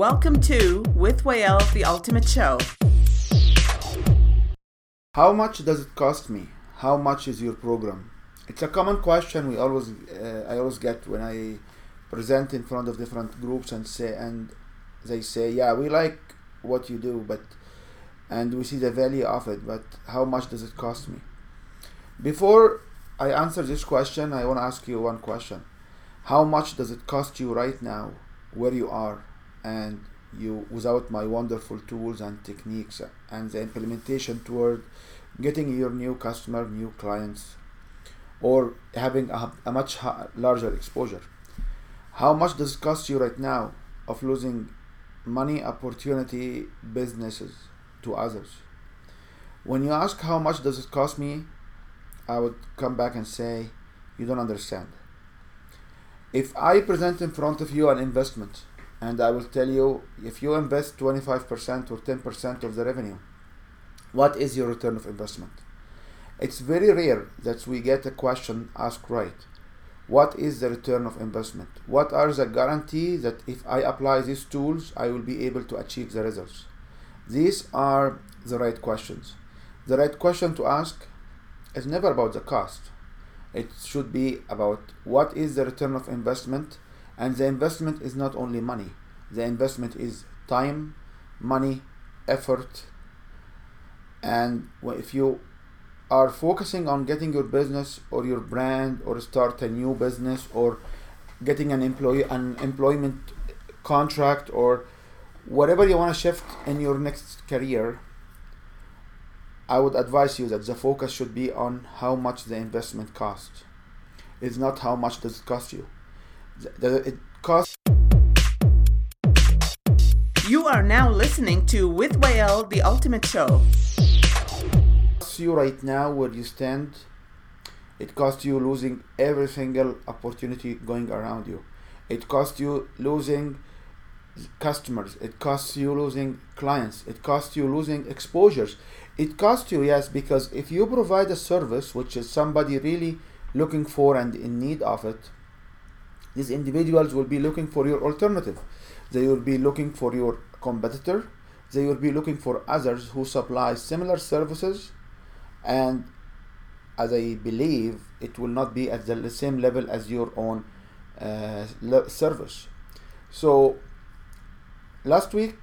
Welcome to With Wael, the Ultimate Show. How much does it cost me? How much is your program? It's a common question we always uh, I always get when I present in front of different groups and say and they say, "Yeah, we like what you do, but and we see the value of it, but how much does it cost me?" Before I answer this question, I want to ask you one question. How much does it cost you right now where you are and you without my wonderful tools and techniques and the implementation toward getting your new customer, new clients, or having a, a much larger exposure. How much does it cost you right now of losing money, opportunity, businesses to others? When you ask how much does it cost me, I would come back and say, you don't understand. If I present in front of you an investment and I will tell you if you invest 25% or 10% of the revenue, what is your return of investment? It's very rare that we get a question asked right. What is the return of investment? What are the guarantees that if I apply these tools, I will be able to achieve the results? These are the right questions. The right question to ask is never about the cost. It should be about what is the return of investment and the investment is not only money. The investment is time, money, effort, and if you are focusing on getting your business or your brand or start a new business or getting an employee an employment contract or whatever you want to shift in your next career i would advise you that the focus should be on how much the investment costs. It's not how much does it cost you it costs you are now listening to with Wael, the ultimate show. You right now where you stand. It costs you losing every single opportunity going around you. It costs you losing customers. It costs you losing clients. It costs you losing exposures. It costs you yes because if you provide a service which is somebody really looking for and in need of it these individuals will be looking for your alternative. They will be looking for your competitor. They will be looking for others who supply similar services. And as I believe it will not be at the same level as your own uh, service. So last week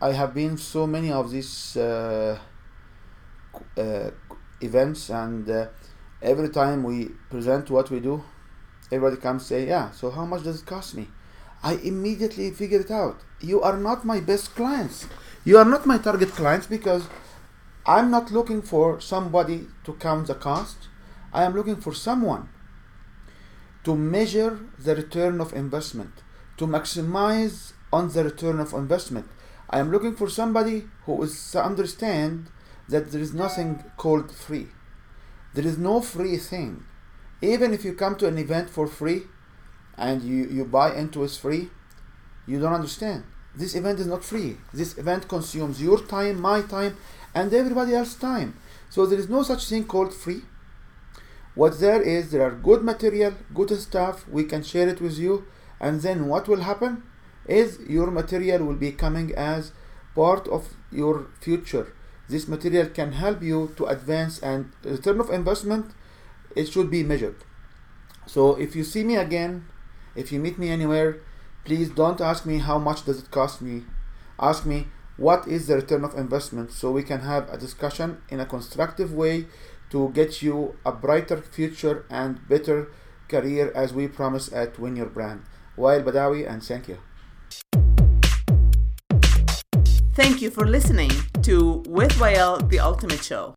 I have been so many of these uh, uh, events and uh, every time we present what we do everybody comes say yeah so how much does it cost me I immediately figure it out you are not my best clients you are not my target clients because I'm not looking for somebody to count the cost. I am looking for someone to measure the return of investment, to maximize on the return of investment. I am looking for somebody who is understand that there is nothing called free. There is no free thing. Even if you come to an event for free and you, you buy into it free, you don't understand. This event is not free. This event consumes your time, my time, and everybody else's time. So there is no such thing called free. What there is, there are good material, good stuff, we can share it with you, and then what will happen is your material will be coming as part of your future. This material can help you to advance and return of investment, it should be measured. So if you see me again, if you meet me anywhere, please don't ask me how much does it cost me. Ask me what is the return of investment so we can have a discussion in a constructive way to get you a brighter future and better career as we promise at Win Your Brand. Wael Badawi and thank you. Thank you for listening to With Wael, the Ultimate Show.